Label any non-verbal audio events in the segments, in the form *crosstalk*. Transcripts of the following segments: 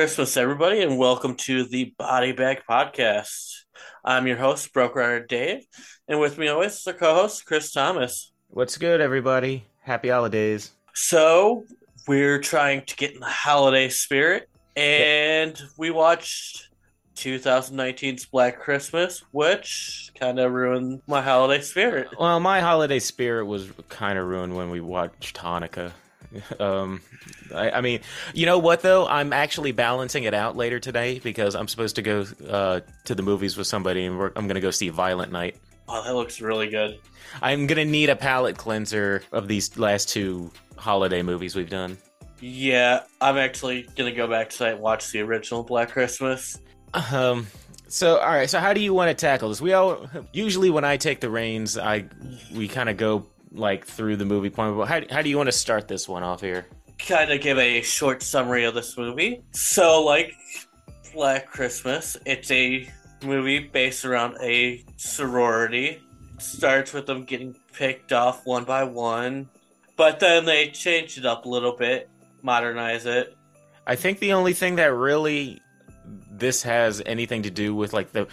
Christmas, everybody, and welcome to the Body Bag Podcast. I'm your host, Broke Rider Dave, and with me always is our co-host, Chris Thomas. What's good, everybody? Happy holidays. So we're trying to get in the holiday spirit, and we watched 2019's Black Christmas, which kind of ruined my holiday spirit. Well, my holiday spirit was kind of ruined when we watched Hanukkah. *laughs* Um, I, I, mean, you know what though? I'm actually balancing it out later today because I'm supposed to go uh, to the movies with somebody, and I'm going to go see Violent Night. Oh, that looks really good. I'm going to need a palate cleanser of these last two holiday movies we've done. Yeah, I'm actually going to go back tonight and watch the original Black Christmas. Um. So, all right. So, how do you want to tackle this? We all usually when I take the reins, I we kind of go like through the movie point. But how, how do you want to start this one off here? Kind of give a short summary of this movie. So, like Black Christmas, it's a movie based around a sorority. It starts with them getting picked off one by one, but then they change it up a little bit, modernize it. I think the only thing that really this has anything to do with like the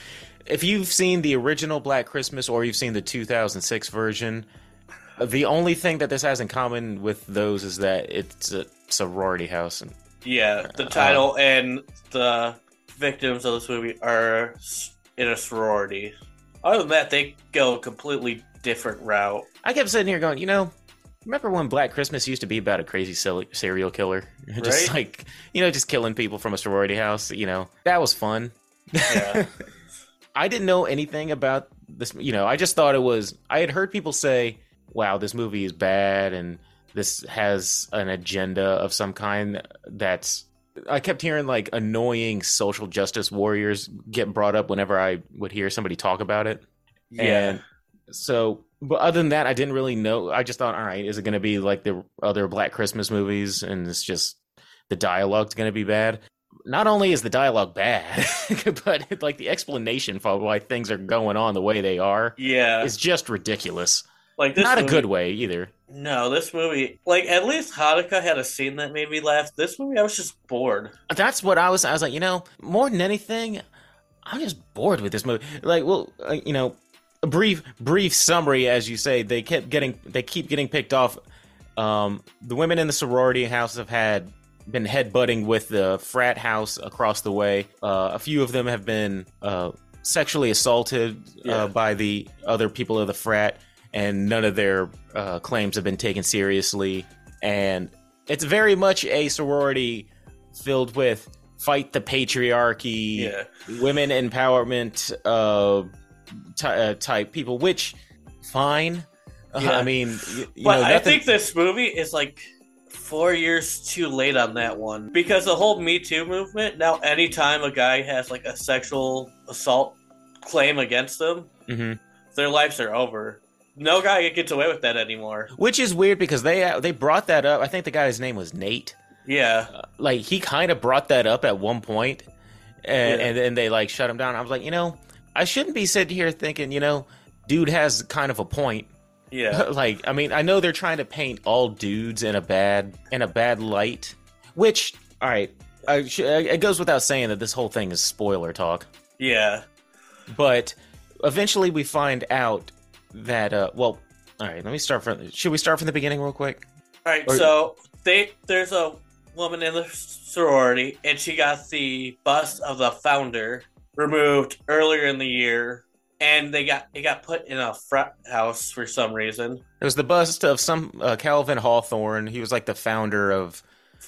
if you've seen the original Black Christmas or you've seen the 2006 version, the only thing that this has in common with those is that it's a sorority house. And, yeah, the title uh, and the victims of this movie are in a sorority. Other than that, they go a completely different route. I kept sitting here going, you know, remember when Black Christmas used to be about a crazy serial killer? *laughs* Just right? like, you know, just killing people from a sorority house, you know, that was fun. Yeah. *laughs* I didn't know anything about this, you know, I just thought it was, I had heard people say, wow, this movie is bad and this has an agenda of some kind that's I kept hearing like annoying social justice warriors get brought up whenever I would hear somebody talk about it. Yeah. And so, but other than that, I didn't really know. I just thought, all right, is it going to be like the other Black Christmas movies and it's just the dialogue's going to be bad? Not only is the dialogue bad, *laughs* but like the explanation for why things are going on the way they are, yeah, is just ridiculous. Like this not movie, a good way either. No, this movie, like at least Hanukkah had a scene that made me laugh. This movie, I was just bored. That's what I was. I was like, you know, more than anything, I'm just bored with this movie. Like, well, uh, you know, a brief, brief summary, as you say, they kept getting, they keep getting picked off. Um, the women in the sorority house have had been headbutting with the frat house across the way. Uh, a few of them have been uh, sexually assaulted uh, yeah. by the other people of the frat and none of their uh, claims have been taken seriously. And it's very much a sorority filled with fight the patriarchy, yeah. women empowerment uh, t- uh, type people, which fine. Yeah. I mean, you, you but know, nothing... I think this movie is like four years too late on that one because the whole Me Too movement. Now, anytime a guy has like a sexual assault claim against them, mm-hmm. their lives are over no guy gets away with that anymore. Which is weird because they uh, they brought that up. I think the guy's name was Nate. Yeah, uh, like he kind of brought that up at one point, and yeah. and then they like shut him down. I was like, you know, I shouldn't be sitting here thinking, you know, dude has kind of a point. Yeah, *laughs* like I mean, I know they're trying to paint all dudes in a bad in a bad light, which all right, I, it goes without saying that this whole thing is spoiler talk. Yeah, but eventually we find out that uh well all right let me start from should we start from the beginning real quick? All right or, so they there's a woman in the sorority and she got the bust of the founder removed earlier in the year and they got it got put in a frat house for some reason. It was the bust of some uh, calvin hawthorne. He was like the founder of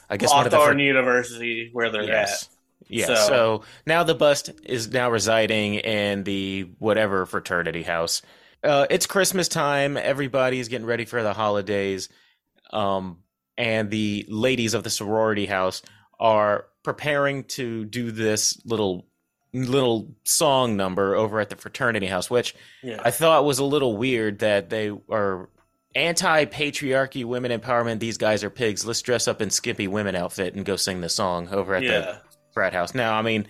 i guess hawthorne fr- university where they're yes. at. Yeah, so. so now the bust is now residing in the whatever fraternity house uh, it's Christmas time. Everybody's getting ready for the holidays. Um, and the ladies of the sorority house are preparing to do this little little song number over at the fraternity house, which yeah. I thought was a little weird that they are anti patriarchy, women empowerment. These guys are pigs. Let's dress up in skimpy women outfit and go sing the song over at yeah. the frat house. Now, I mean,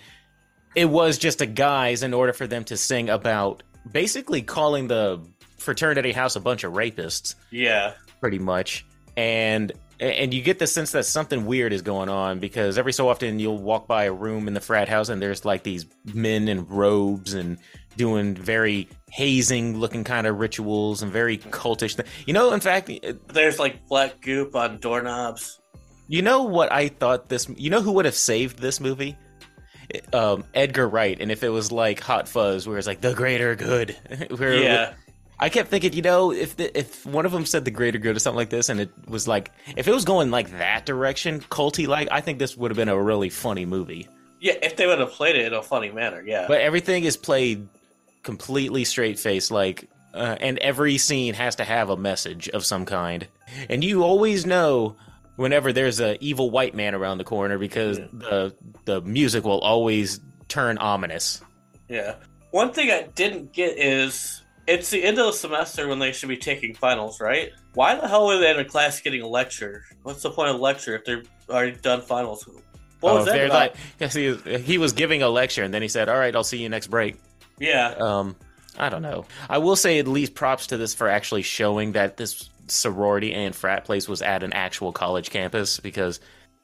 it was just a guise in order for them to sing about basically calling the fraternity house a bunch of rapists. Yeah. Pretty much. And and you get the sense that something weird is going on because every so often you'll walk by a room in the frat house and there's like these men in robes and doing very hazing looking kind of rituals and very cultish th- you know in fact eh, there's like black goop on doorknobs you know what i thought this you know who would have saved this movie um, edgar wright and if it was like hot fuzz where it's like the greater good *laughs* where yeah I kept thinking, you know, if the, if one of them said the greater good or something like this, and it was like, if it was going like that direction, culty like, I think this would have been a really funny movie. Yeah, if they would have played it in a funny manner, yeah. But everything is played completely straight face, like, uh, and every scene has to have a message of some kind, and you always know whenever there's a evil white man around the corner because yeah. the the music will always turn ominous. Yeah. One thing I didn't get is it's the end of the semester when they should be taking finals, right? Why the hell are they in a class getting a lecture? What's the point of lecture if they're already done finals? What was oh, that about? Like, *laughs* he was, he was giving a lecture and then he said, "All right, I'll see you next break." Yeah. Um, I don't know. I will say at least props to this for actually showing that this sorority and frat place was at an actual college campus because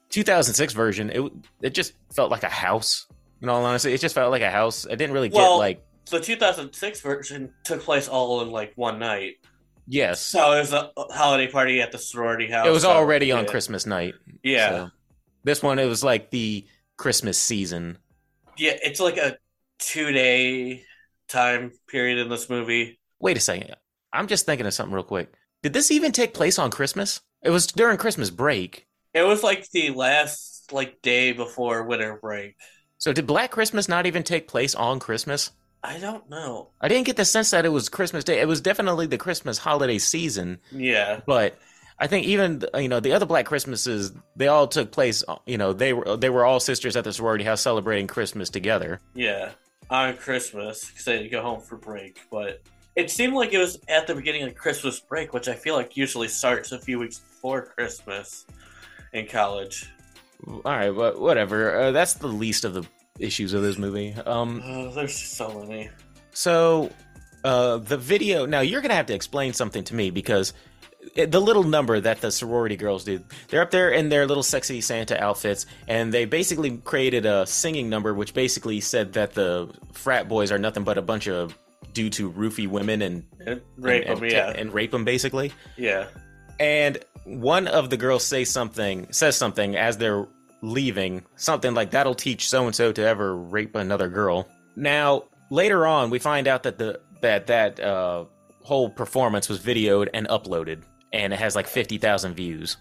2006 version it it just felt like a house. In all honesty, it just felt like a house. I didn't really get well, like the 2006 version took place all in like one night. Yes. So it was a holiday party at the sorority house. It was already on Christmas night. Yeah. So. This one, it was like the Christmas season. Yeah, it's like a two day time period in this movie. Wait a second. I'm just thinking of something real quick. Did this even take place on Christmas? It was during Christmas break. It was like the last like day before winter break. So did Black Christmas not even take place on Christmas? I don't know. I didn't get the sense that it was Christmas Day. It was definitely the Christmas holiday season. Yeah. But I think even you know the other Black Christmases, they all took place. You know, they were they were all sisters at the sorority house celebrating Christmas together. Yeah, on Christmas because they go home for break. But it seemed like it was at the beginning of Christmas break, which I feel like usually starts a few weeks before Christmas in college. All right, but whatever. Uh, that's the least of the issues of this movie. Um, uh, there's so many. So, uh, the video. Now you're gonna have to explain something to me because the little number that the sorority girls do. They're up there in their little sexy Santa outfits, and they basically created a singing number, which basically said that the frat boys are nothing but a bunch of due to roofie women and, and rape and, them, yeah, and rape them basically. Yeah. And one of the girls say something, says something as they're leaving, something like that'll teach so and so to ever rape another girl. Now, later on, we find out that the that that uh, whole performance was videoed and uploaded, and it has like fifty thousand views.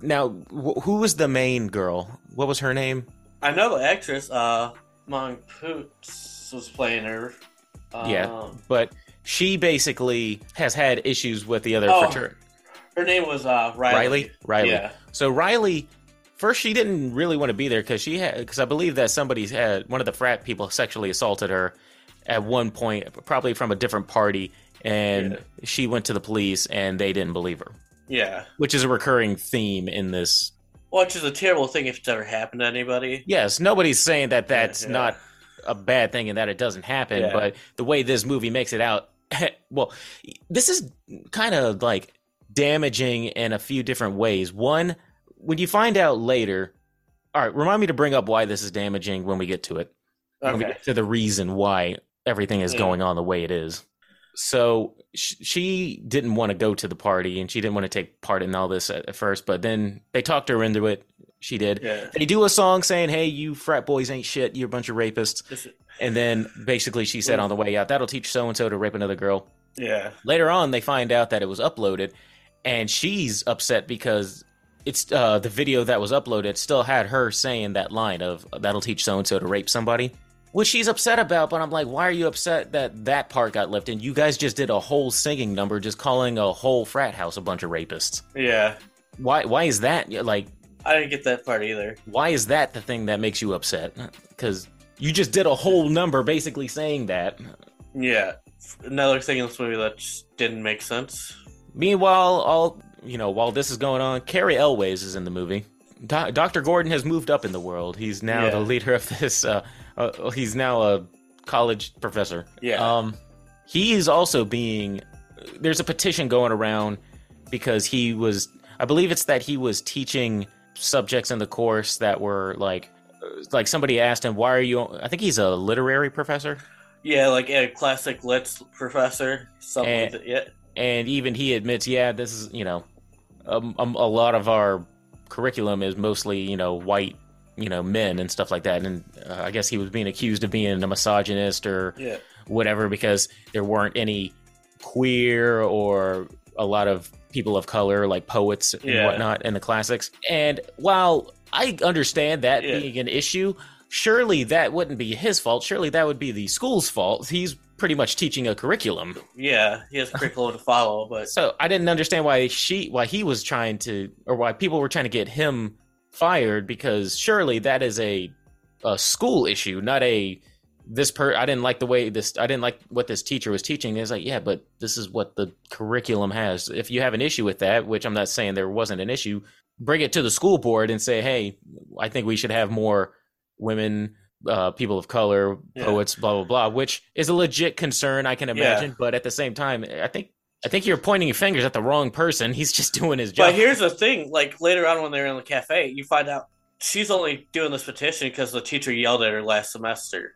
Now, wh- who was the main girl? What was her name? I know the actress. Uh, Imogen Poots was playing her. Um, yeah, but she basically has had issues with the other oh, fraternity. Her name was uh, Riley. Riley. Riley. Yeah. So Riley first she didn't really want to be there because she had because I believe that somebody had one of the frat people sexually assaulted her at one point, probably from a different party, and yeah. she went to the police and they didn't believe her. Yeah, which is a recurring theme in this. Which is a terrible thing if it's ever happened to anybody. Yes, nobody's saying that that's yeah, yeah. not a bad thing and that it doesn't happen, but the way this movie makes it out, *laughs* well, this is kind of like damaging in a few different ways. One, when you find out later, all right, remind me to bring up why this is damaging when we get to it. Okay. When we get to the reason why everything is yeah. going on the way it is. So sh- she didn't want to go to the party and she didn't want to take part in all this at, at first, but then they talked her into it. She did. Yeah. They do a song saying, "Hey, you frat boys ain't shit. You're a bunch of rapists." And then basically she said on the way out, "That'll teach so and so to rape another girl." Yeah. Later on, they find out that it was uploaded, and she's upset because it's uh, the video that was uploaded still had her saying that line of "That'll teach so and so to rape somebody," which she's upset about. But I'm like, why are you upset that that part got left in? You guys just did a whole singing number, just calling a whole frat house a bunch of rapists. Yeah. Why? Why is that like? I didn't get that part either. Why is that the thing that makes you upset? Because you just did a whole number basically saying that. Yeah. Another thing in this movie that just didn't make sense. Meanwhile, all you know, while this is going on, Cary Elwes is in the movie. Do- Dr. Gordon has moved up in the world. He's now yeah. the leader of this. Uh, uh, he's now a college professor. Yeah. Um, he is also being. There's a petition going around because he was I believe it's that he was teaching subjects in the course that were like like somebody asked him, "Why are you?" I think he's a literary professor. Yeah, like a classic lit professor, something And-. Yeah, and even he admits, yeah, this is you know, um, um, a lot of our curriculum is mostly you know white, you know, men and stuff like that. And uh, I guess he was being accused of being a misogynist or yeah, whatever because there weren't any queer or a lot of people of color like poets and Yeah. whatnot in the classics. And while I understand that Yeah. being an issue, surely that wouldn't be his fault. Surely that would be the school's fault. He's pretty much teaching a curriculum. yeah. He has a curriculum to follow, but So I didn't understand why she why he was trying to or why people were trying to get him fired because surely that is a a school issue, not a this per I didn't like the way this I didn't like what this teacher was teaching. It's like, yeah, but this is what the curriculum has. If you have an issue with that, which I'm not saying there wasn't an issue, bring it to the school board and say, "Hey, I think we should have more women uh, people of color, Yeah. poets, blah blah blah," which is a legit concern I can Yeah. imagine. But at the same time, I think I think you're pointing your fingers at the wrong person. He's just *laughs* doing his job. But here's the thing: like later on when they're in the cafe, you find out she's only doing this petition because the teacher yelled at her last semester.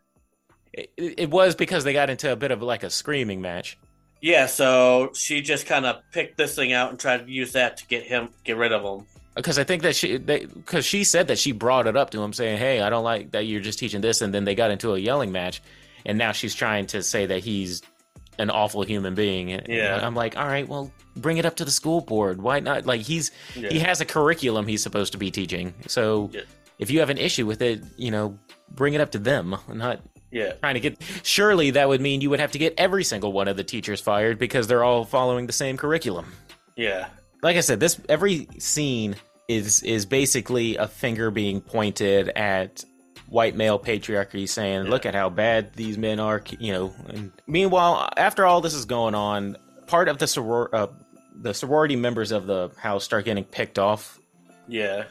It, it was because they got into a bit of like a screaming match. Yeah, so she just kind of picked this thing out and tried to use that to get him, get rid of him. Because I think that she, because she said that she brought it up to him, saying, "Hey, I don't like that you're just teaching this," and then they got into a yelling match, and now she's trying to say that he's an awful human being. And Yeah. I'm like, all right, well, bring it up to the school board. Why not? Like he's Yeah. he has a curriculum he's supposed to be teaching. So Yeah. if you have an issue with it, you know, bring it up to them, not Yeah, trying to get. Surely that would mean you would have to get every single one of the teachers fired because they're all following the same curriculum. yeah, Like I said, this every scene is is basically a finger being pointed at white male patriarchy, saying, Yeah. "Look at how bad these men are." You know. And meanwhile, after all this is going on, part of the soror- uh, the sorority members of the house start getting picked off yeah,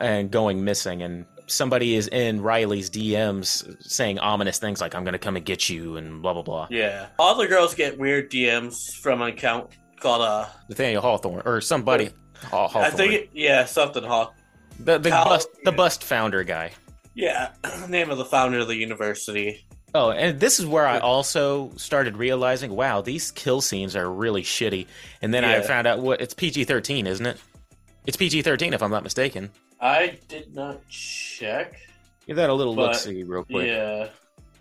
and going missing and somebody is in Riley's DMs saying ominous things like I'm going to come and get you and blah blah blah. yeah. All the girls get weird DMs from an account called uh, Nathaniel Hawthorne or somebody Haw- Hawthorne. I think, it, yeah, something Hawk. the the bust the bust founder guy. Yeah, *clears throat* name of the founder of the university. Oh, and this is where I also started realizing, wow, these kill scenes are really shitty. And then I found out what it's PG-13, isn't it? It's PG-13 if I'm not mistaken. I did not check. Give that a little look see real quick. Yeah,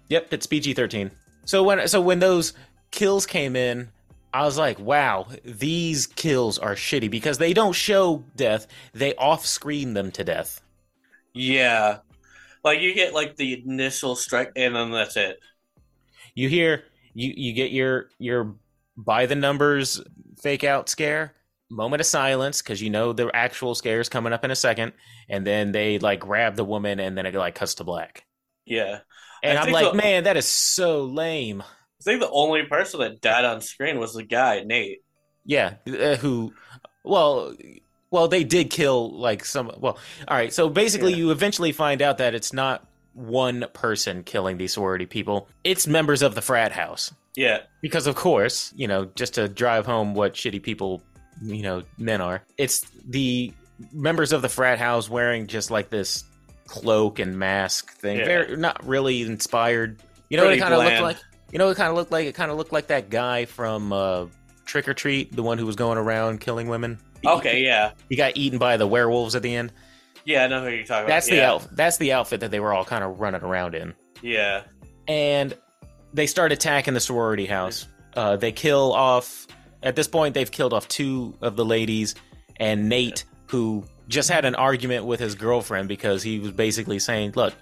Yep, it's PG thirteen. So when so when those kills came in, I was like, wow, these kills are shitty because they don't show death; they off screen them to death. yeah. Like you get like the initial strike, and then that's it. You hear you you get your your by the numbers fake out scare, moment of silence because you know the actual scare is coming up in a second, and then they like grab the woman and then it like cuts to black. Yeah, And I I'm like, the- man, that is so lame. I think the only person that died on screen was the guy Nate. Yeah, uh, who? Well, well, they did kill like some. Well, all right. So basically, Yeah. you eventually find out that it's not one person killing these sorority people; it's members of the frat house. Yeah, Because of course, you know, just to drive home what shitty people, you know, men are. It's the members of the frat house wearing just like this cloak and mask thing. Yeah. Very not really inspired. You know Pretty what it kind of looked like? You know what it kind of looked like? It kind of looked like that guy from uh, Trick 'r Treat, the one who was going around killing women. okay, yeah, He got eaten by the werewolves at the end. yeah. I know who you're talking That's about. the yeah. outfit. That's the outfit that they were all kind of running around in. Yeah, and they start attacking the sorority house. Uh, they kill off. At this point, they've killed off two of the ladies, and Nate, who just had an argument with his girlfriend because he was basically saying, "Look,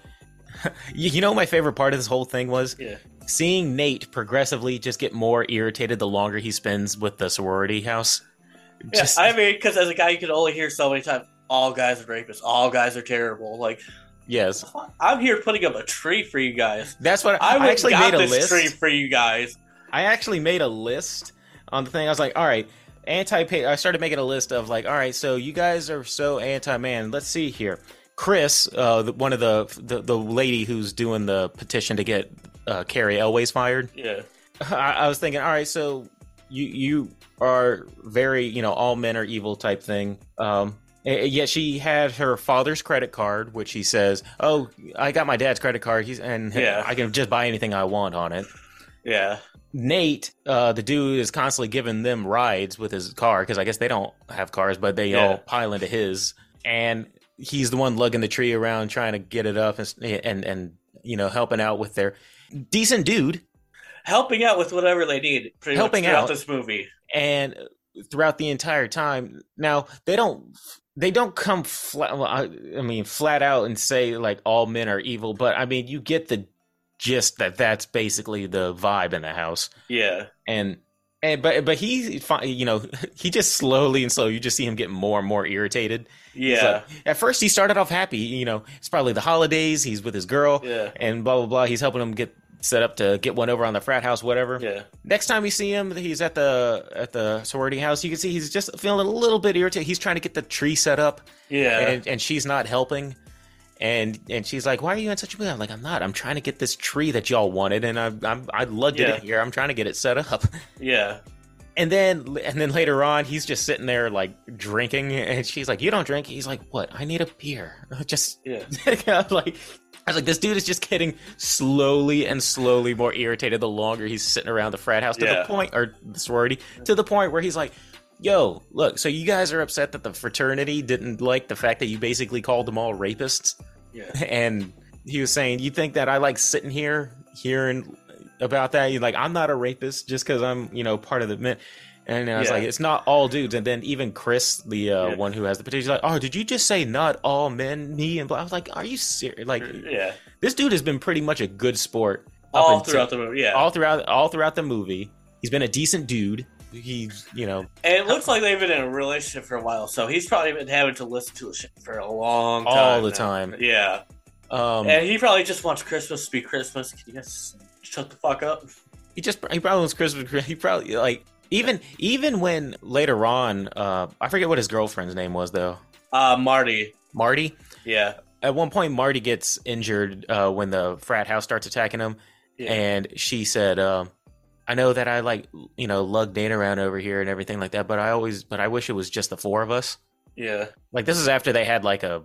*laughs* you, you know, my favorite part of this whole thing was yeah, seeing Nate progressively just get more irritated the longer he spends with the sorority house." yeah. I mean, because as a guy, you can only hear so many times. All guys are rapists. All guys are terrible. Like yes, I'm here putting up a tree for you guys. that's what I, I, actually made a list. tree for you guys. I actually made a list on the thing. I was like, all right, anti I started making a list of like, all right, so you guys are so anti man. Let's see here. Chris, uh, the, one of the, the the lady who's doing the petition to get uh, Cary Elwes fired. Yeah, *laughs* I, I was thinking, all right, so you you are very you know all men are evil type thing. Um, yet she had her father's credit card, which he says, "Oh, I got my dad's credit card. He's and yeah. I can just buy anything I want on it." Yeah. Nate, uh, the dude, is constantly giving them rides with his car because I guess they don't have cars, but they yeah. all pile into his, and he's the one lugging the tree around trying to get it up and and and you know helping out with their decent dude, helping out with whatever they need. helping out this movie and throughout the entire time. Now they don't they don't come flat. I mean, flat out and say like all men are evil, but I mean you get the gist that that's basically the vibe in the house. Yeah, and and but but he you know *laughs* he just slowly and slow you just see him get more and more irritated. Yeah. at first he started off happy. You know, it's probably the holidays. He's with his girl. Yeah. And blah blah blah. He's helping him get set up to get one over on the frat house, whatever. Yeah. Next time you see him, he's at the at the sorority house. You can see he's just feeling a little bit irritated. He's trying to get the tree set up. Yeah. And, and she's not helping. And and she's like, "Why are you in such a mood?" I'm like, "I'm not. I'm trying to get this tree that y'all wanted, and I I'm, I lugged yeah. it here. I'm trying to get it set up." *laughs* Yeah. And then and then later on, he's just sitting there like drinking, and she's like, "You don't drink." He's like, "What? I need a beer." *laughs* Just yeah. *laughs* like I was like, this dude is just getting slowly and slowly more irritated the longer he's sitting around the frat house to yeah. the point, or the sorority, to the point where he's like, yo, look, so you guys are upset that the fraternity didn't like the fact that you basically called them all rapists? Yeah. *laughs* And he was saying, you think that I like sitting here hearing about that? You're like, I'm not a rapist just because I'm, you know, part of the men. And I was yeah. like, it's not all dudes. And then even Chris, the uh, yeah. one who has the petition, like, oh, did you just say not all men, me? And blah. I was like, are you serious? Like, yeah, this dude has been pretty much a good sport all throughout the movie. Yeah, all throughout all throughout the movie. He's been a decent dude. He's, you know, and it looks like they've been in a relationship for a while, so he's probably been having to listen to it for a long time. All the now. time. Yeah. Um, and he probably just wants Christmas to be Christmas. Can you guys shut the fuck up? He just he probably wants Christmas. He probably like even even when later on, uh, I forget what his girlfriend's name was though. Uh, Marty. Marty. Yeah. At one point, Marty gets injured uh, when the frat house starts attacking him, yeah. and she said, uh, "I know that I like you know lug Dana around over here and everything like that, but I always but I wish it was just the four of us." Yeah. Like this is after they had like a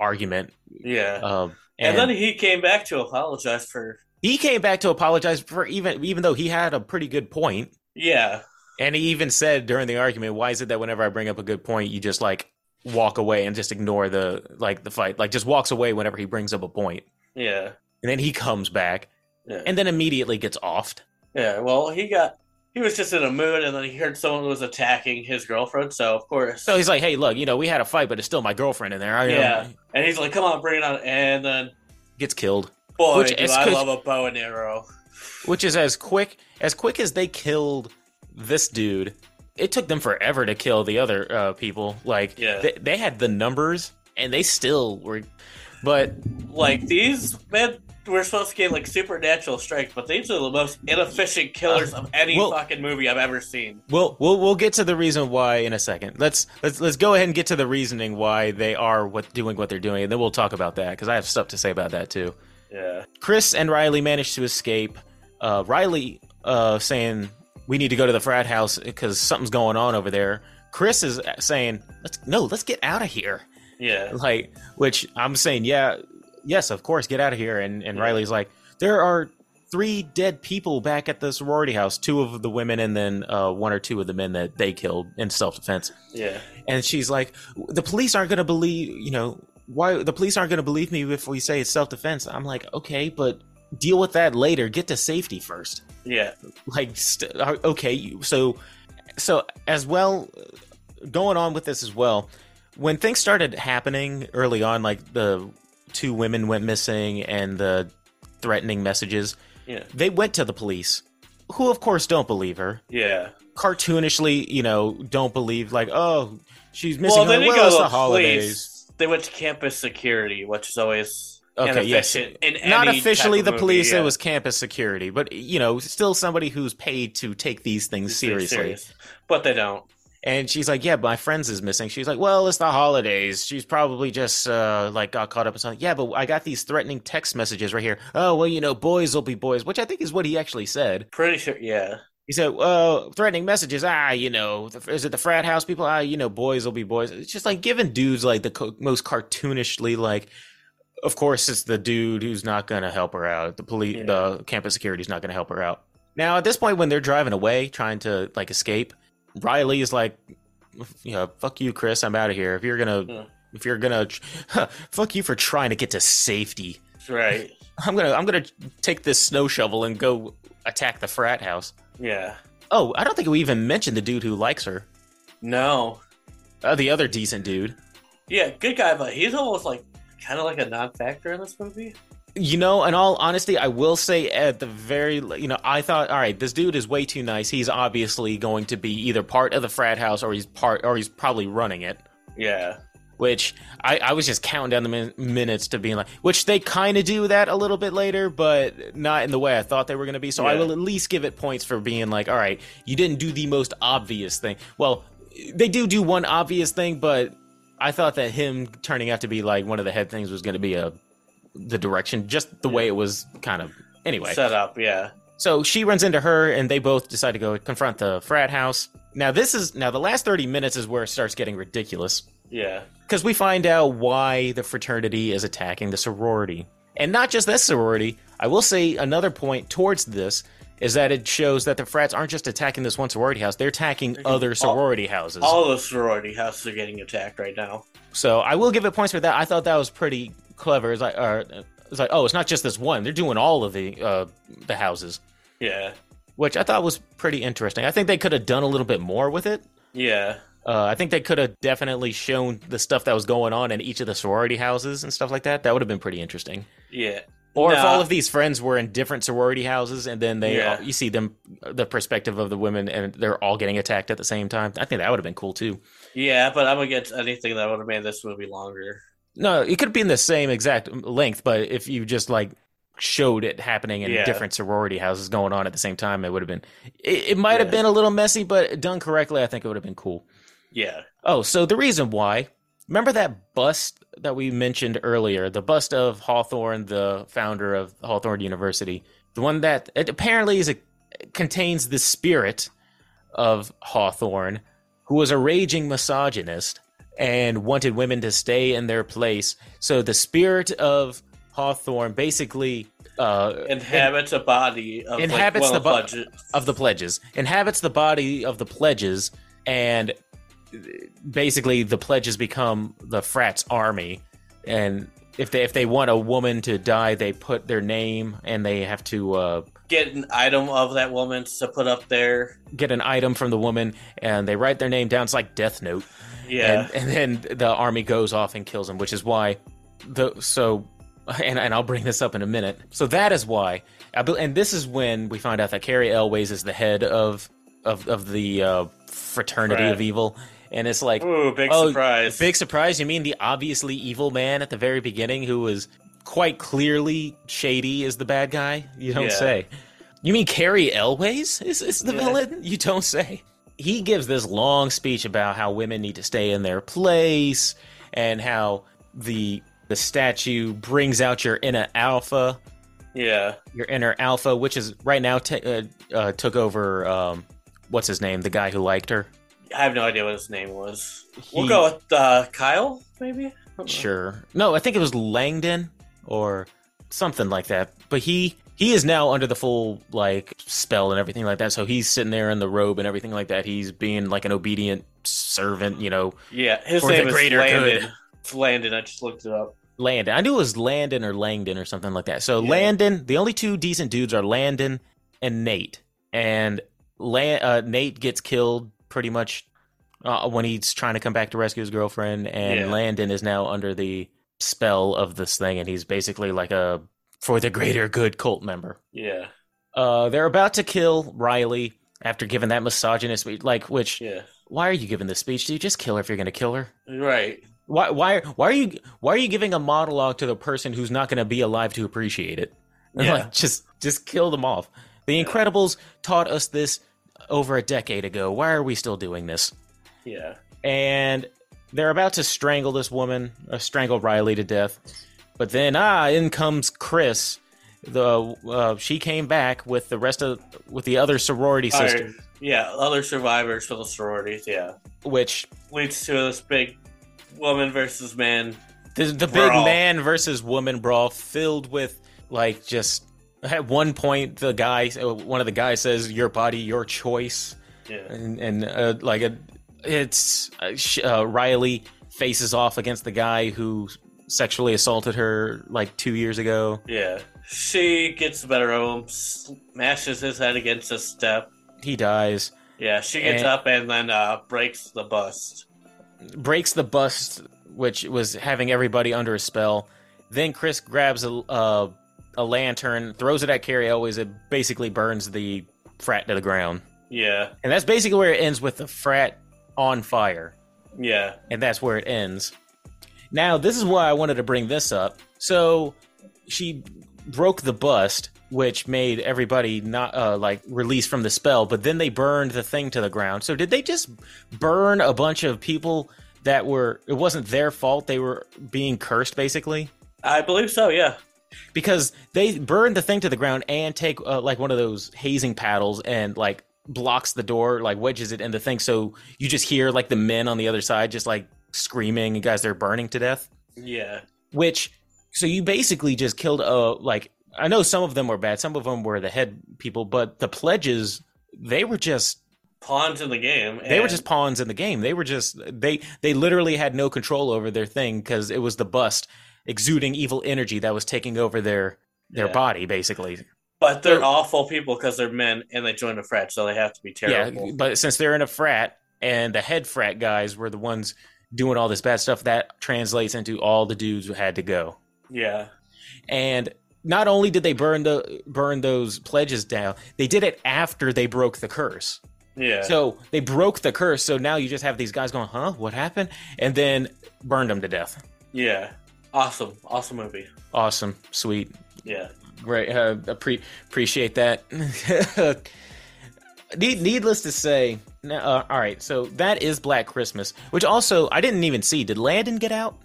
argument. Yeah. Um, and, and then he came back to apologize for. He came back to apologize for even even though he had a pretty good point. Yeah. And he even said during the argument, "Why is it that whenever I bring up a good point, you just like walk away and just ignore the like the fight? Like just walks away whenever he brings up a point." Yeah. And then he comes back, yeah. and then immediately gets offed. Yeah. Well, he got he was just in a mood, and then he heard someone was attacking his girlfriend. So of course, so he's like, "Hey, look, you know, we had a fight, but it's still my girlfriend in there." I, yeah. and he's like, "Come on, bring it on!" And then gets killed. Boy, which do I love a bow and arrow. Which is as quick as quick as they killed this dude it took them forever to kill the other uh, people. Like, yeah. they, they had the numbers, and they still were. But like these men were supposed to get like supernatural strength, but these are the most inefficient killers of any we'll, fucking movie I've ever seen. We'll we'll we'll get to the reason why in a second. Let's let's let's go ahead and get to the reasoning why they are what doing what they're doing, and then we'll talk about that because I have stuff to say about that too. Yeah. Chris and Riley managed to escape. Uh, Riley uh, saying we need to go to the frat house because something's going on over there. Chris is saying, "Let's no, let's get out of here." Yeah, like which I'm saying, yeah, yes, of course, get out of here. And and yeah. Riley's like, there are three dead people back at the sorority house, two of the women and then uh, one or two of the men that they killed in self defense. Yeah, and she's like, the police aren't going to believe, you know, why the police aren't going to believe me if we say it's self defense. I'm like, okay, but deal with that later. Get to safety first. Yeah. Like, st- uh, okay, so, so as well, going on with this as well, when things started happening early on, like the two women went missing and the threatening messages, yeah. they went to the police, who of course don't believe her. Yeah. Cartoonishly, you know, don't believe like, oh, she's missing. Well, they well, the holidays. Police. They went to campus security, which is always Okay, yes. Not officially the police, yeah. it was campus security, but you know, still somebody who's paid to take these things seriously. Serious. But they don't. And she's like, "Yeah, my friends is missing." She's like, "Well, it's the holidays. She's probably just uh, like got caught up in something." Yeah, but I got these threatening text messages right here. Oh, well, you know, boys will be boys, which I think is what he actually said. Pretty sure, yeah. He said, "Well, threatening messages. Ah, you know, is it the frat house people? Ah, you know, boys will be boys. It's just like giving dudes like the co- most cartoonishly like." Of course, it's the dude who's not going to help her out. The police, yeah. the campus security is not going to help her out. Now, at this point, when they're driving away, trying to like escape, Riley is like, "You know, fuck you, Chris. I'm out of here. If you're gonna, yeah. if you're gonna, huh, *laughs* fuck you for trying to get to safety." Right. *laughs* I'm gonna, I'm gonna take this snow shovel and go attack the frat house. Yeah. Oh, I don't think we even mentioned the dude who likes her. No. Uh, the other decent dude. Yeah, good guy, but he's almost like kind of like a non-factor in this movie. You know, in all honesty, I will say at the very, you know, I thought, all right, this dude is way too nice. He's obviously going to be either part of the frat house or he's part, or he's probably running it. Yeah which I, I was just counting down the min- minutes to being like, which they kind of do that a little bit later, but not in the way I thought they were going to be. So yeah. I will at least give it points for being like, all right, you didn't do the most obvious thing. Well, they do do one obvious thing, but I thought that him turning out to be like one of the head things was going to be a the direction, just the yeah. way it was kind of anyway set up. Yeah. So she runs into her, and they both decide to go confront the frat house. Now this is now the last thirty minutes is where it starts getting ridiculous. Yeah. Because we find out why the fraternity is attacking the sorority. And not just this sorority, I will say another point towards this is that it shows that the frats aren't just attacking this one sorority house, they're attacking other sorority all, houses. All the sorority houses are getting attacked right now. So I will give it points for that. I thought that was pretty clever. It's like, uh, it's like oh, it's not just this one. They're doing all of the uh, the houses. Yeah. Which I thought was pretty interesting. I think they could have done a little bit more with it. Yeah. Uh, I think they could have definitely shown the stuff that was going on in each of the sorority houses and stuff like that. That would have been pretty interesting. Yeah. Or nah. if all of these friends were in different sorority houses and then they yeah. all, you see them the perspective of the women and they're all getting attacked at the same time. I think that would have been cool too. Yeah, but I'm against anything that would have made this movie longer. No, it could have been the same exact length, but if you just like showed it happening in yeah. different sorority houses going on at the same time, it would have been. It, it might yeah. have been a little messy, but done correctly, I think it would have been cool. Yeah. Oh, so the reason why. Remember that bust that we mentioned earlier, the bust of Hawthorne, the founder of Hawthorne University, the one that it apparently is a, contains the spirit of Hawthorne, who was a raging misogynist and wanted women to stay in their place. So the spirit of Hawthorne basically uh, inhabits a body of inhabits like, well, the bo- of the pledges. Inhabits the body of the pledges and basically the pledges become the frats army. And if they if they want a woman to die they put their name and they have to uh, get an item of that woman to put up there. get an item from the woman and they write their name down. It's like death note. Yeah. And, and then the army goes off and kills them which is why the so and, and I'll bring this up in a minute. So that is why, and this is when we find out that Cary Elwes is the head of of of the uh, fraternity of evil, and it's like, ooh, big oh, surprise! Big surprise! You mean the obviously evil man at the very beginning, who was quite clearly shady, is the bad guy? You don't yeah. say. You mean Cary Elwes is, is the yeah. villain? You don't say. He gives this long speech about how women need to stay in their place and how the the statue brings out your inner alpha. Yeah, your inner alpha, which is right now t- uh, uh, took over. Um, what's his name? The guy who liked her. I have no idea what his name was. He, we'll go with uh, Kyle, maybe. Sure. No, I think it was Langdon or something like that. But he he is now under the full like spell and everything like that. So he's sitting there in the robe and everything like that. He's being like an obedient servant, you know. Yeah, his name is Landon. Good. It's Landon. I just looked it up. Landon. I knew it was Landon or Langdon or something like that. So yeah. Landon, the only two decent dudes are Landon and Nate. And Lan- uh, Nate gets killed pretty much uh, when he's trying to come back to rescue his girlfriend, and yeah. Landon is now under the spell of this thing, and he's basically like a for the greater good cult member. Yeah. Uh, they're about to kill Riley after giving that misogynist speech. Like, which? Yeah. Why are you giving this speech? Do you just kill her if you're going to kill her? Right. Why? Why? Why are you? Why are you giving a monologue to the person who's not going to be alive to appreciate it? *laughs* Yeah. Like, just, just kill them off. The Incredibles taught us this over a decade ago. Why are we still doing this? Yeah. And they're about to strangle this woman, uh, strangle Riley to death. But then, ah, in comes Chris, the uh, she came back with the rest of with the other sorority sisters, Yeah, other survivors for the sororities. Yeah, which leads to this big woman versus man. the, the big man versus woman brawl filled with like just at one point the guy one of the guys says your body your choice Yeah, and, and uh, like a, it's uh, uh, Riley faces off against the guy who sexually assaulted her like two years ago. yeah. She gets the better of him, smashes his head against a step. He dies, Yeah, she gets And- up and then uh, breaks the bust. breaks the bust, which was having everybody under a spell. Then Chris grabs a uh, a lantern, throws it at Cary Elwes. It basically burns the frat to the ground, Yeah, and that's basically where it ends with the frat on fire. yeah, and that's where it ends. Now, this is why I wanted to bring this up. So, she broke the bust, which made everybody not uh, like released from the spell. But then they burned the thing to the ground. So, did they just burn a bunch of people that were? It wasn't their fault. They were being cursed, basically, I believe so. Yeah, because they burn the thing to the ground and take uh, like one of those hazing paddles and like blocks the door, like wedges it in the thing. So you just hear like the men on the other side just like screaming, and guys they're burning to death. yeah, Which so you basically just killed a like I know some of them were bad, some of them were the head people, but the pledges they were just pawns in the game. they were just pawns in the game. They were just they they literally had no control over their thing because it was the bust exuding evil energy that was taking over their their Yeah. body basically. But they're They're- awful people because they're men and they joined a frat, so they have to be terrible. Yeah, but since they're in a frat and the head frat guys were the ones doing all this bad stuff, that translates into all the dudes who had to go. Yeah, And not only did they burn the burn those pledges down, they did it after they broke the curse. yeah, So they broke the curse. So now you just have these guys going, "Huh? What happened?" And then burned them to death. yeah. Awesome, awesome movie. Awesome, sweet, Yeah, great. Uh, appre- appreciate that. *laughs* Need- needless to say, uh, all right. So that is Black Christmas, which also I didn't even see. Did Landon get out,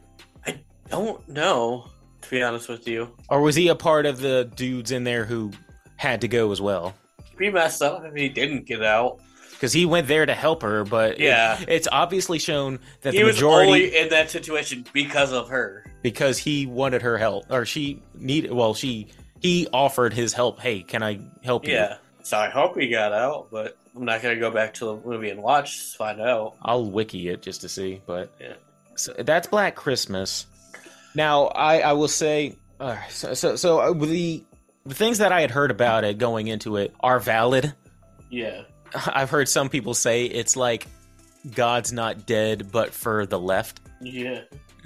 I don't know to be honest with you. or was he a part of the dudes in there who had to go as well? Pretty messed up if he didn't get out. Because he went there to help her, but it- Yeah. it's obviously shown that He the was majority only in that situation because of her. Because he wanted her help, or she needed. Well, she he offered his help. Hey, can I help you? Yeah. So I hope he got out, but I'm not gonna go back to the movie and watch to find out. I'll wiki it just to see, but Yeah. so that's Black Christmas. Now, I I will say, uh, so so, so uh, the the things that I had heard about it going into it are valid. Yeah. *laughs* I've heard some people say it's like God's not dead, but for the left, Yeah.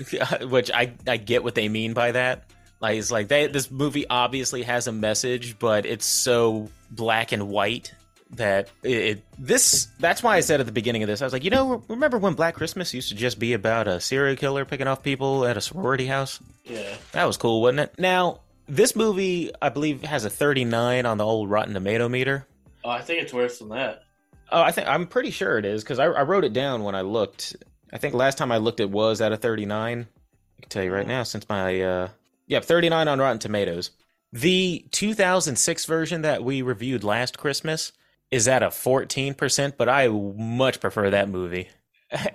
*laughs* which I I get what they mean by that. Like it's like they this movie obviously has a message, but it's so black and white that it, it this that's why I said at the beginning of this I was like, you know, remember when Black Christmas used to just be about a serial killer picking off people at a sorority house? Yeah. That was cool, wasn't it? Now this movie, I believe, has a 39 on the old Rotten Tomato meter. Oh, I think it's worse than that. Oh, I think I'm pretty sure it is because I, I wrote it down when I looked. I think last time I looked, it was at a 39. I can tell you right now, since my uh, yeah, 39 on Rotten Tomatoes. The 2006 version that we reviewed last Christmas is at a 14%, but I much prefer that movie. *laughs*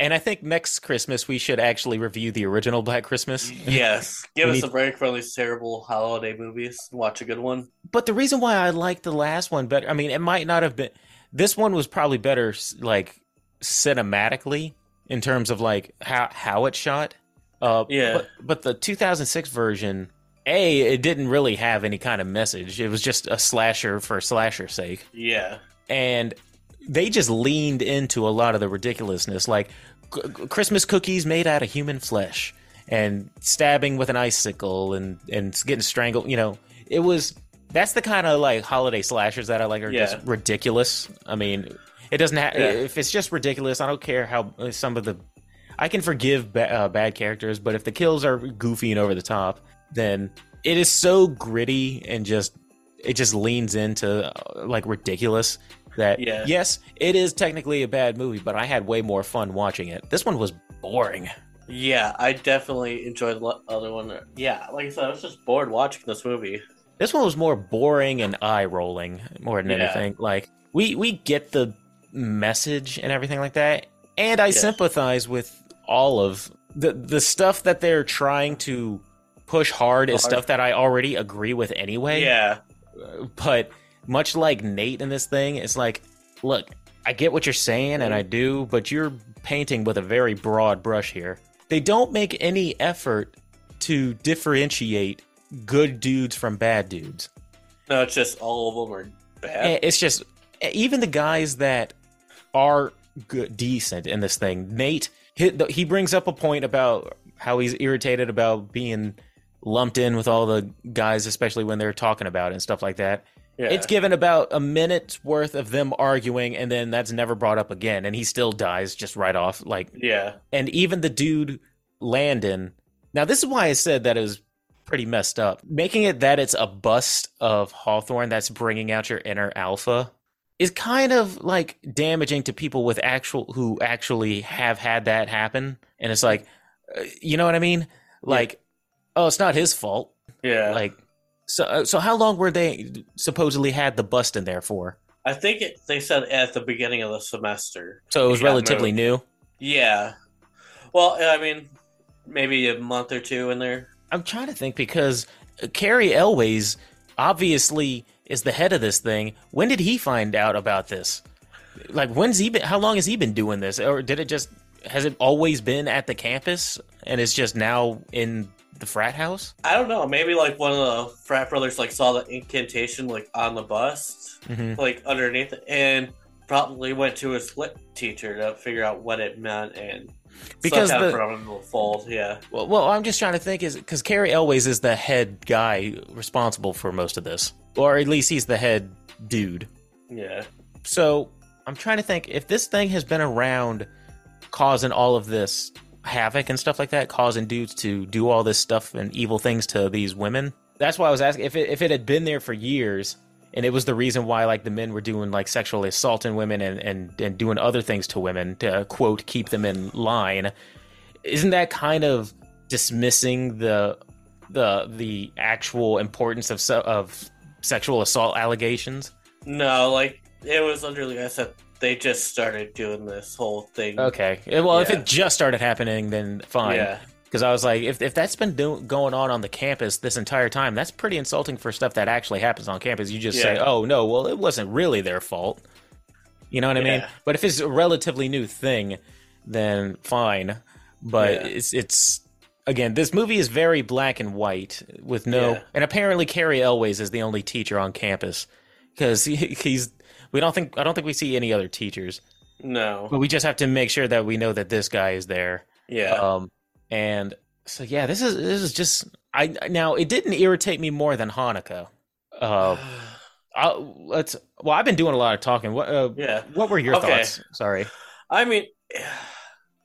And I think next Christmas we should actually review the original Black Christmas. Yes. *laughs* Give us need- a break from these terrible holiday movies and watch a good one. But the reason why I like the last one better, I mean, it might not have been. This one was probably better, like cinematically, in terms of like how how it's shot. Uh, Yeah. But, but the 2006 version, a it didn't really have any kind of message. It was just a slasher for slasher's sake, Yeah. and they just leaned into a lot of the ridiculousness, like c- Christmas cookies made out of human flesh, and stabbing with an icicle, and and getting strangled. You know, it was that's the kind of like holiday slashers that I like are Yeah. just ridiculous. I mean, it doesn't have Yeah. if it's just ridiculous. I don't care how uh, some of the I can forgive ba- uh, bad characters, but if the kills are goofy and over the top, then it is so gritty and just it just leans into uh, like ridiculous that Yeah. yes, it is technically a bad movie, but I had way more fun watching it. This one was boring. Yeah, I definitely enjoyed the other one. Yeah, like I said, I was just bored watching this movie. This one was more boring and eye rolling more than Yeah. anything. Like we we get the message and everything like that, and I Yes. sympathize with all of the the stuff that they're trying to push hard is Hard. stuff that I already agree with anyway. Yeah, But much like Nate in this thing, it's like, look, I get what you're saying, and I do, but you're painting with a very broad brush here. They don't make any effort to differentiate good dudes from bad dudes. no, it's just all of them are bad. Eh, It's just even the guys that are good, decent in this thing. Nate, he, he brings up a point about how he's irritated about being lumped in with all the guys, especially when they're talking about it and stuff like that. yeah, It's given about a minute's worth of them arguing, and then that's never brought up again, and he still dies just right off. Like, yeah, and even the dude Landon. Now, this is why I said that it was pretty messed up. Making it that it's a bust of Hawthorne that's bringing out your inner alpha is kind of like damaging to people with actual who actually have had that happen. And it's like, uh, you know what I mean? Like, oh, it's not his fault. yeah. Like, so uh, so how long were they supposedly had the bust in there for? I think it, they said at the beginning of the semester. So it was relatively moved. new. Yeah. Well, I mean, maybe a month or two in there. I'm trying to think because Cary Elwes obviously is the head of this thing. When did he find out about this? Like, when's he been? How long has he been doing this? Or did it just has it always been at the campus and it's just now in the frat house? I don't know. Maybe like one of the frat brothers like saw the incantation like on the bust, Mm-hmm. like underneath it, and probably went to his lit teacher to figure out what it meant and Because the- from the fold. Yeah, Well, well, I'm just trying to think is because Cary Elwes is the head guy responsible for most of this, or at least he's the head dude. yeah, So I'm trying to think if this thing has been around causing all of this havoc and stuff like that, causing dudes to do all this stuff and evil things to these women. That's why I was asking if it, if it had been there for years and it was the reason why like the men were doing like sexually assaulting women and, and, and doing other things to women to quote keep them in line. Isn't that kind of dismissing the the the actual importance of of sexual assault allegations? no, like it was literally I said they just started doing this whole thing. Okay. Well, if it just started happening, then fine. Yeah, Because I was like, if, if that's been do- going on on the campus this entire time, that's pretty insulting for stuff that actually happens on campus. You just say, oh, no, well, it wasn't really their fault. You know what I mean? But if it's a relatively new thing, then fine. But Yeah. it's, it's, again, this movie is very black and white with no, Yeah. and apparently Cary Elwes is the only teacher on campus because he, he's, we don't think, I don't think we see any other teachers. no, But we just have to make sure that we know that this guy is there. yeah, Um, and so yeah, this is this is just I now it didn't irritate me more than Hanukkah. Uh, *sighs* I, let's well, I've been doing a lot of talking. What uh, yeah. what were your Okay. thoughts? Sorry. I mean,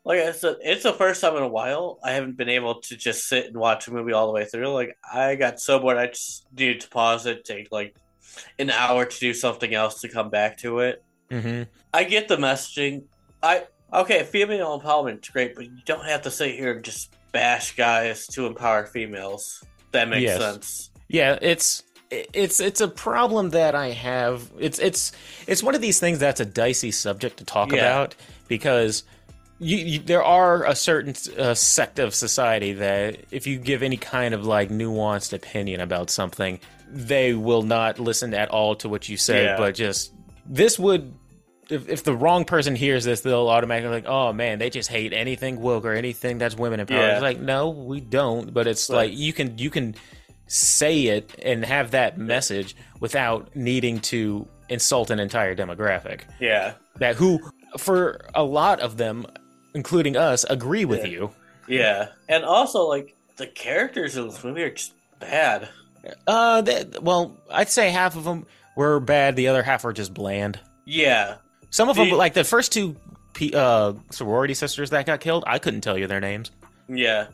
like I said, it's the first time in a while I haven't been able to just sit and watch a movie all the way through. Like I got so bored, I just needed to pause it, take like an hour to do something else to come back to it. hmm I get the messaging. I okay, female empowerment's great, but you don't have to sit here and just bash guys to empower females. That makes Yes. sense. Yeah, it's it's it's a problem that I have. It's it's it's one of these things that's a dicey subject to talk Yeah. about because you, you there are a certain uh, sect of society that if you give any kind of like nuanced opinion about something, they will not listen at all to what you say, Yeah. but just this would. If, if the wrong person hears this, they'll automatically like, "Oh man, they just hate anything woke or anything that's women empowered." Yeah. It's like, no, we don't. But it's But- like you can you can say it and have that message without needing to insult an entire demographic Yeah, that who for a lot of them including us agree with Yeah. you yeah, and also like the characters in this movie are just bad. uh that, well i'd say half of them were bad the other half were just bland Yeah, some of them like the first two uh sorority sisters that got killed i couldn't tell you their names Yeah,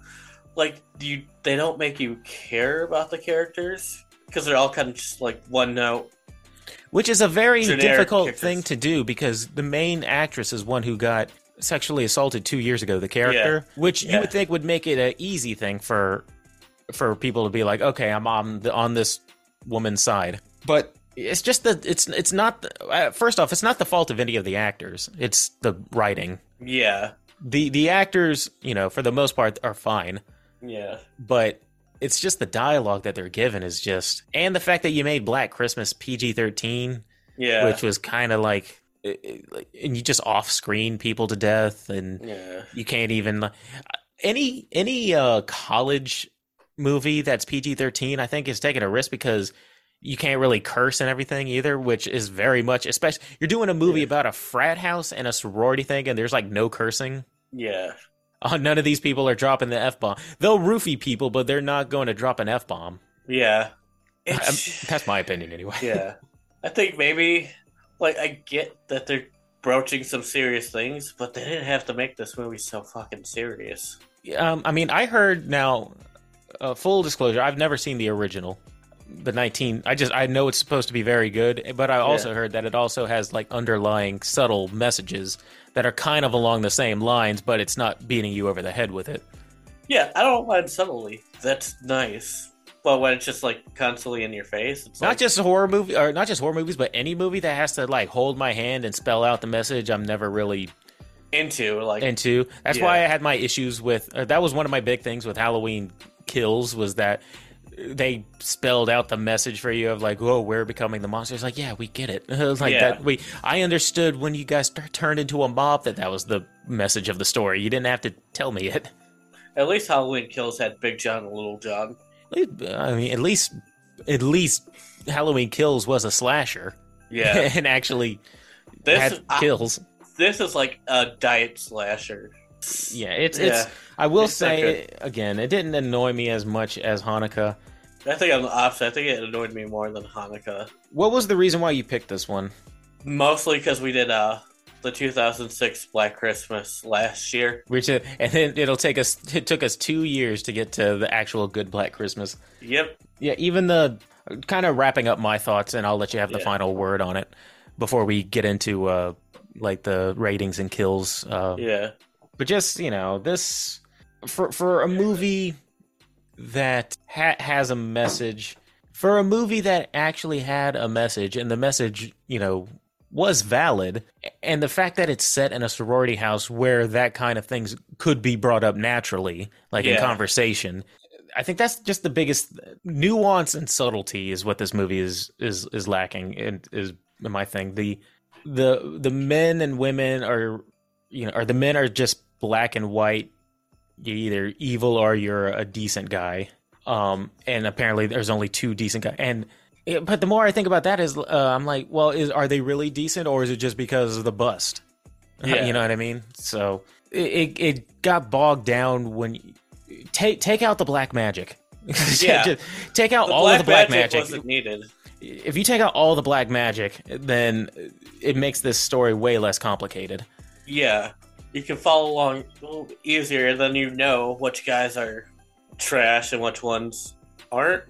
like you, they don't make you care about the characters because they're all kind of just like one note. which is a very difficult characters. thing to do because the main actress is one who got sexually assaulted two years ago the character which you would think would make it an easy thing for for people to be like okay i'm on the, on this woman's side. But it's just that it's it's not. Uh, first off, it's not the fault of any of the actors. It's the writing. Yeah. The the actors, you know, for the most part, are fine. Yeah. But it's just the dialogue that they're given is just, and the fact that you made Black Christmas PG thirteen. Yeah. Which was kind of like and you just off screen people to death and yeah. you can't even any any uh college movie that's PG-13 I think is taking a risk because you can't really curse and everything either which is very much especially you're doing a movie yeah. about a frat house and a sorority thing and there's like no cursing? Yeah. Oh, none of these people are dropping the f-bomb. They'll roofie people but they're not going to drop an f-bomb. Yeah. That's my opinion anyway. Yeah. *laughs* I think maybe like I get that they're broaching some serious things, but they didn't have to make this movie so fucking serious. Um, I mean, I heard now. Uh, full disclosure: I've never seen the original, the nineteen. I just I know it's supposed to be very good, but I also yeah. heard that it also has like underlying subtle messages that are kind of along the same lines, but it's not beating you over the head with it. Yeah, I don't mind subtly. That's nice. But when it's just like constantly in your face, it's not like... just horror movie or not just horror movies, but any movie that has to like hold my hand and spell out the message. I'm never really into like into. That's yeah. why I had my issues with. Uh, that was one of my big things with Halloween Kills was that they spelled out the message for you of like, "Oh, we're becoming the monsters." Like, yeah, we get it. *laughs* like yeah. that. We I understood when you guys turned into a mob that that was the message of the story. You didn't have to tell me it. At least Halloween Kills had Big John and Little John. I mean, at least at least Halloween Kills was a slasher. Yeah, *laughs* and actually this had kills. This is like a diet slasher. Yeah, it's yeah. it's. I will it's say again, it didn't annoy me as much as Hanukkah. I think I'm the opposite. I think it annoyed me more than Hanukkah. What was the reason why you picked this one? Mostly because we did uh the 2006 Black Christmas last year. Which uh, and then it'll take us. It took us two years to get to the actual good Black Christmas. Yep. Yeah. Even the kind of wrapping up my thoughts, and I'll let you have the yeah. final word on it before we get into uh like the ratings and kills. Uh, yeah. But just you know this for for a movie that ha- has a message for a movie that actually had a message and the message you know was valid and the fact that it's set in a sorority house where that kind of things could be brought up naturally like yeah. in conversation i think that's just the biggest nuance and subtlety is what this movie is is is lacking and is my thing. The the the men and women are you know or the men are just black and white. You're either evil or you're a decent guy. Um and apparently there's only two decent guys and but the more I think about that is, uh, I'm like, well, is are they really decent, or is it just because of the bust? *laughs* Yeah. you know what I mean? So it it got bogged down when you, take take out the black magic. *laughs* yeah, take out the all of the black magic. magic. Wasn't needed. If you take out all the black magic, then it makes this story way less complicated. Yeah, you can follow along a little easier. Then you know which guys are trash and which ones aren't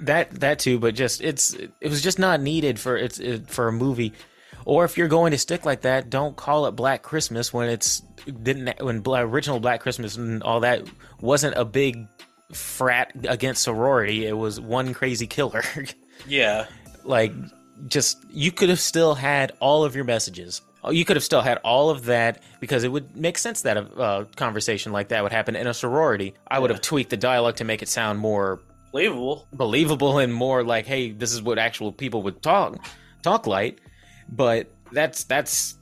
that that too, but just it's it was just not needed for it's it, for a movie. Or if you're going to stick like that, don't call it Black Christmas when it's didn't when original Black Christmas and all that wasn't a big frat against sorority. It was one crazy killer. *laughs* yeah, like just you could have still had all of your messages. You could have still had all of that because it would make sense that a uh, conversation like that would happen in a sorority. I would have tweaked the dialogue to make it sound more believable, believable, and more like, hey, this is what actual people would talk talk like. But that's that's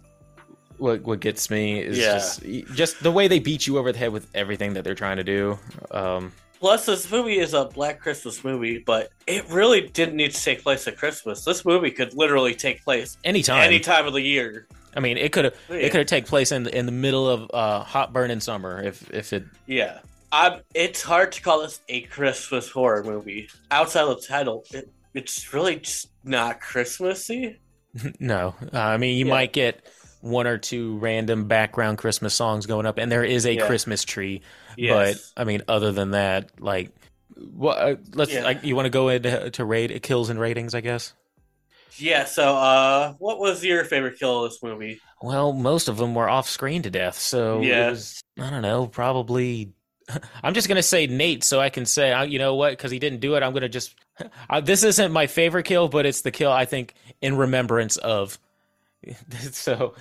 what what gets me is yeah. just just the way they beat you over the head with everything that they're trying to do. Um, Plus, this movie is a Black Christmas movie, but it really didn't need to take place at Christmas. This movie could literally take place anytime, any time of the year. I mean, it could have yeah. it could have take place in the, in the middle of uh, hot burning summer if if it. Yeah, I'm, it's hard to call this a Christmas horror movie. Outside of the title, it, it's really just not Christmassy. *laughs* no, uh, I mean you yeah. might get one or two random background Christmas songs going up, and there is a yeah. Christmas tree. Yes. But I mean, other than that, like, what? Uh, let's. Yeah. Like, you want to go into to rate kills and ratings, I guess. Yeah. So, uh, what was your favorite kill of this movie? Well, most of them were off screen to death. So, yeah. Was, I don't know, probably *laughs* I'm just gonna say Nate, so I can say, you know what? Because he didn't do it, I'm gonna just. *laughs* This isn't my favorite kill, but it's the kill I think in remembrance of. *laughs* so,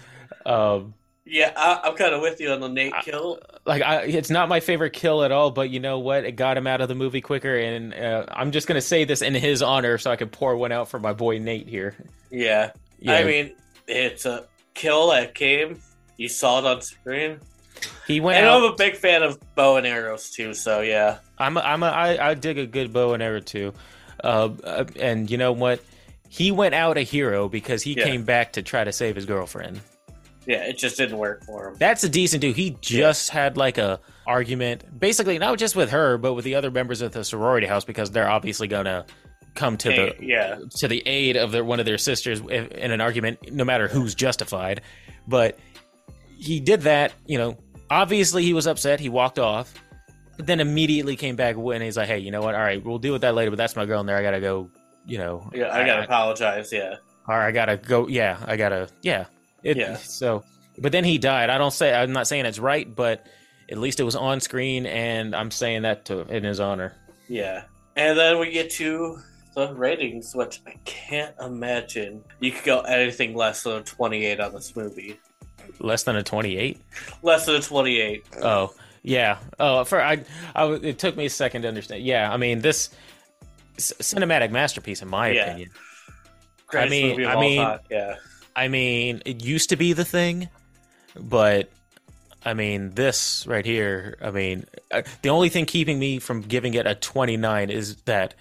um, yeah, I, am kind of with you on the Nate kill. Like, I, it's not my favorite kill at all, but you know what? It got him out of the movie quicker, and uh, I'm just gonna say this in his honor, so I can pour one out for my boy Nate here. Yeah, yeah. I mean, it's a kill that came. You saw it on screen. He went. And out, I'm a big fan of bow and arrows too. So yeah, I'm. A, I'm. A, I, I dig a good bow and arrow too. Uh, uh, and you know what? He went out a hero because he yeah. came back to try to save his girlfriend. Yeah, it just didn't work for him. That's a decent dude. He just yeah. had like a argument, basically not just with her, but with the other members of the sorority house because they're obviously gonna come to hey, the yeah to the aid of their one of their sisters in an argument, no matter who's justified. But he did that, you know, obviously he was upset. He walked off, but then immediately came back and he's like, "Hey, you know what? All right, we'll deal with that later. But that's my girl in there. I gotta go. You know, yeah, I, gotta I, apologize. Yeah, or I gotta go. Yeah, I gotta. Yeah, it, yeah. So, but then he died. I don't say. I'm not saying it's right, but at least it was on screen, and I'm saying that to in his honor. Yeah, and then we get to the ratings, which I can't imagine you could go anything less than a 28 on this movie. Less than a 28? Less than a 28. Oh, yeah. Oh, for I, I it took me a second to understand. Yeah, I mean this cinematic masterpiece in my yeah. opinion. Greatest I mean, I mean, yeah. I mean, it used to be the thing, but I mean, this right here. I mean, uh, the only thing keeping me from giving it a 29 is that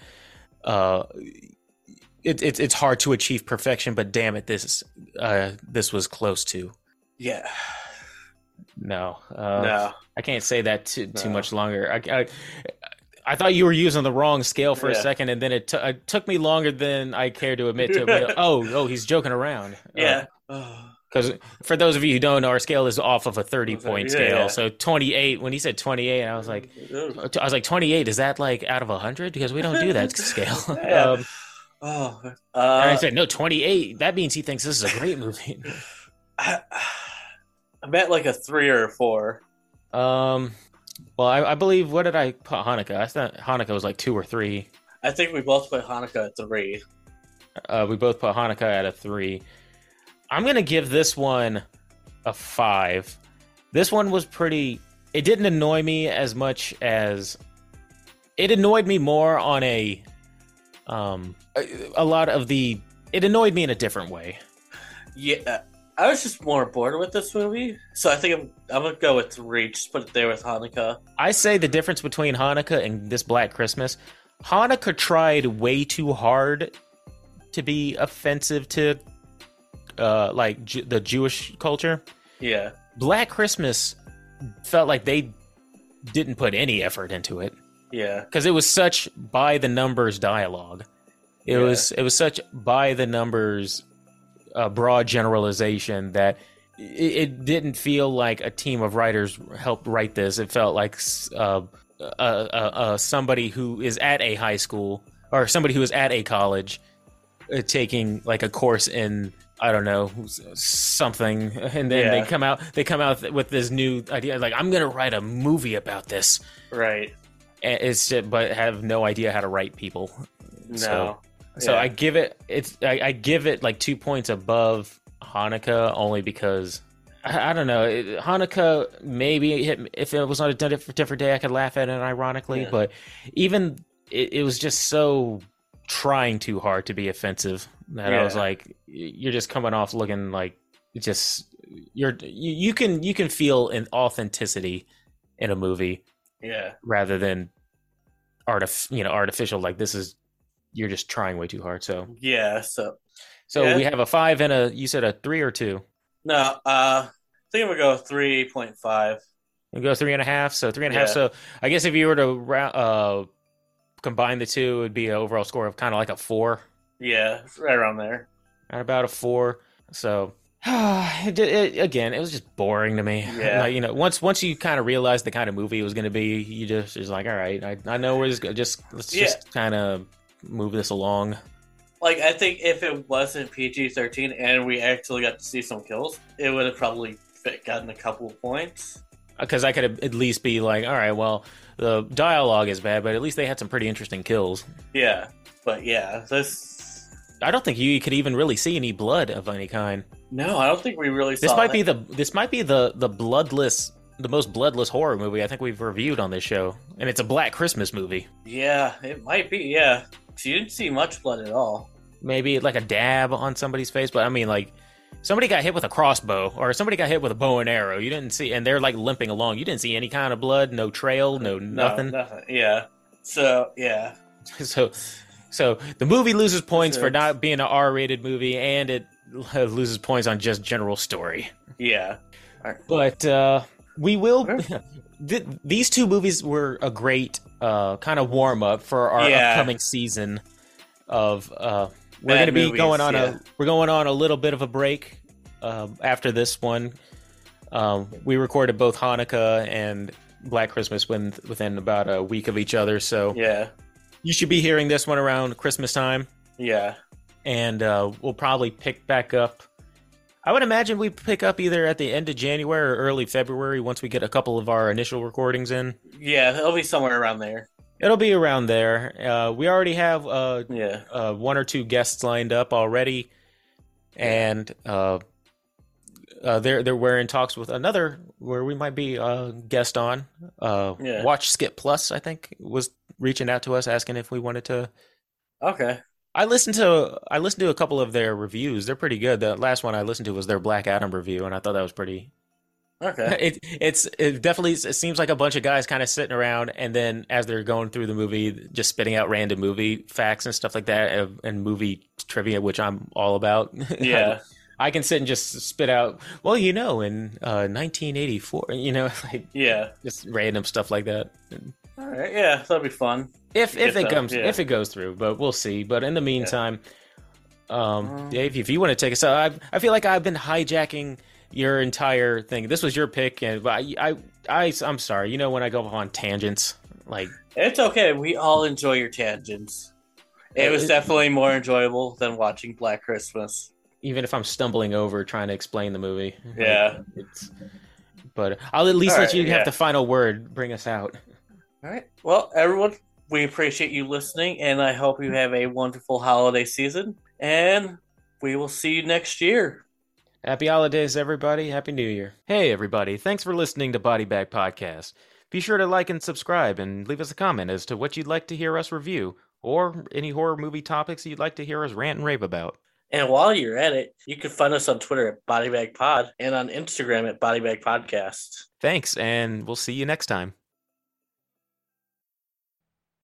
uh, it, it, it's hard to achieve perfection. But damn it, this uh, this was close to. Yeah. No. Uh, no. I can't say that too, too no. much longer. I, I, I thought you were using the wrong scale for yeah. a second, and then it, t- it took me longer than I care to admit to. Admit, *laughs* oh, oh, he's joking around. Yeah. Because uh, *sighs* for those of you who don't know, our scale is off of a thirty-point yeah, scale. Yeah. So twenty-eight. When he said twenty-eight, I was like, I was like, twenty-eight. Is that like out of hundred? Because we don't do that *laughs* scale. *laughs* um, oh, uh, and I said no, twenty-eight. That means he thinks this is a great movie. *sighs* I, I'm at like a three or a four. Um, well, I, I believe what did I put Hanukkah? I thought Hanukkah was like two or three. I think we both put Hanukkah at three. Uh, we both put Hanukkah at a three. I'm gonna give this one a five. This one was pretty. It didn't annoy me as much as it annoyed me more on a um a, a lot of the. It annoyed me in a different way. Yeah, I was just more bored with this movie, so I think I'm I'm gonna go with three. Just put it there with Hanukkah. I say the difference between Hanukkah and this Black Christmas. Hanukkah tried way too hard to be offensive to, uh, like Ju- the Jewish culture. Yeah. Black Christmas felt like they didn't put any effort into it. Yeah. Because it was such by the numbers dialogue. It yeah. was it was such by the numbers a broad generalization that it, it, didn't feel like a team of writers helped write this. It felt like uh, somebody who is at a high school or somebody who is at a college uh, taking like a course in I don't know something, *laughs* and then yeah. they come out they come out with this new idea like I'm gonna write a movie about this, right? It's but have no idea how to write people. No. So, so yeah. I give it it's I, I, give it like two points above Hanukkah only because I, I don't know it, Hanukkah maybe hit, if it was on a different day I could laugh at it ironically, yeah. but even it, it, was just so trying too hard to be offensive that yeah. I was like, you're just coming off looking like just you're you, you can you can feel an authenticity in a movie, yeah, rather than artif you know artificial like this is you're just trying way too hard. So yeah, so so yeah. we have a five and a you said a three or two. No, uh, I think I'm gonna go three point five. We go three and a half. So three and a yeah. half. So I guess if you were to uh, combine the two, it would be an overall score of kind of like a four. Yeah, right around there. At about a four. So *sighs* it, it, again, it was just boring to me. Yeah, like, you know, once once you kind of realized the kind of movie it was going to be, you just is like, all right, I, I know we're just just let's yeah. just kind of move this along. Like I think if it wasn't PG thirteen and we actually got to see some kills, it would have probably fit, gotten a couple of points. Uh, because I could at least be like, all right, well, the dialogue is bad, but at least they had some pretty interesting kills. Yeah, but yeah, this. I don't think you could even really see any blood of any kind. No, I don't think we really. This might be the this might be the the bloodless the most bloodless horror movie I think we've reviewed on this show, and it's a Black Christmas movie. Yeah, it might be. Yeah, you didn't see much blood at all. Maybe like a dab on somebody's face, but I mean like somebody got hit with a crossbow or somebody got hit with a bow and arrow. You didn't see, and they're like limping along. You didn't see any kind of blood, no trail, no nothing. No, *laughs* nothing. Yeah. So yeah. *laughs* so so the movie loses points for not being an R-rated movie, and it *laughs* loses points on just general story. Yeah. Right. But uh, we will. Th- these two movies were a great uh, kind of warm up for our yeah. upcoming season of uh, we're going to be going on yeah. a we're going on a little bit of a break um, after this one. Um, we recorded both Hanukkah and Black Christmas within within about a week of each other, so yeah, you should be hearing this one around Christmas time. Yeah, and uh, we'll probably pick back up. I would imagine we pick up either at the end of January or early February once we get a couple of our initial recordings in. Yeah, it'll be somewhere around there. It'll be around there. Uh, we already have uh, yeah uh, one or two guests lined up already, and uh, uh, they're they're we're in talks with another where we might be a guest on. Uh, yeah. Watch Skip Plus, I think, was reaching out to us asking if we wanted to. Okay. I listened to I listened to a couple of their reviews. They're pretty good. The last one I listened to was their Black Adam review, and I thought that was pretty Okay. *laughs* It it's it definitely it seems like a bunch of guys kind of sitting around and then as they're going through the movie, just spitting out random movie facts and stuff like that and movie trivia, which I'm all about. *laughs* Yeah. I can sit and just spit out. Well, you know, in uh, 1984, you know, *laughs* like yeah, just random stuff like that. All right, yeah, that'd be fun. If if it comes, yeah. if it goes through, but we'll see. But in the meantime, yeah. um, uh, Dave, if you want to take us out, I I feel like I've been hijacking your entire thing. This was your pick, and I, I, I, I'm sorry. You know when I go on tangents, like it's okay. We all enjoy your tangents. It was definitely more enjoyable than watching Black Christmas. Even if I'm stumbling over trying to explain the movie. Yeah. It's, but I'll at least all let right, you yeah. have the final word. Bring us out. All right. Well, everyone, we appreciate you listening, and I hope you have a wonderful holiday season. And we will see you next year. Happy holidays, everybody. Happy New Year. Hey, everybody. Thanks for listening to Body Bag Podcast. Be sure to like and subscribe and leave us a comment as to what you'd like to hear us review or any horror movie topics you'd like to hear us rant and rave about. And while you're at it, you can find us on Twitter at Bodybag Pod and on Instagram at Bodybag Podcast. Thanks, and we'll see you next time.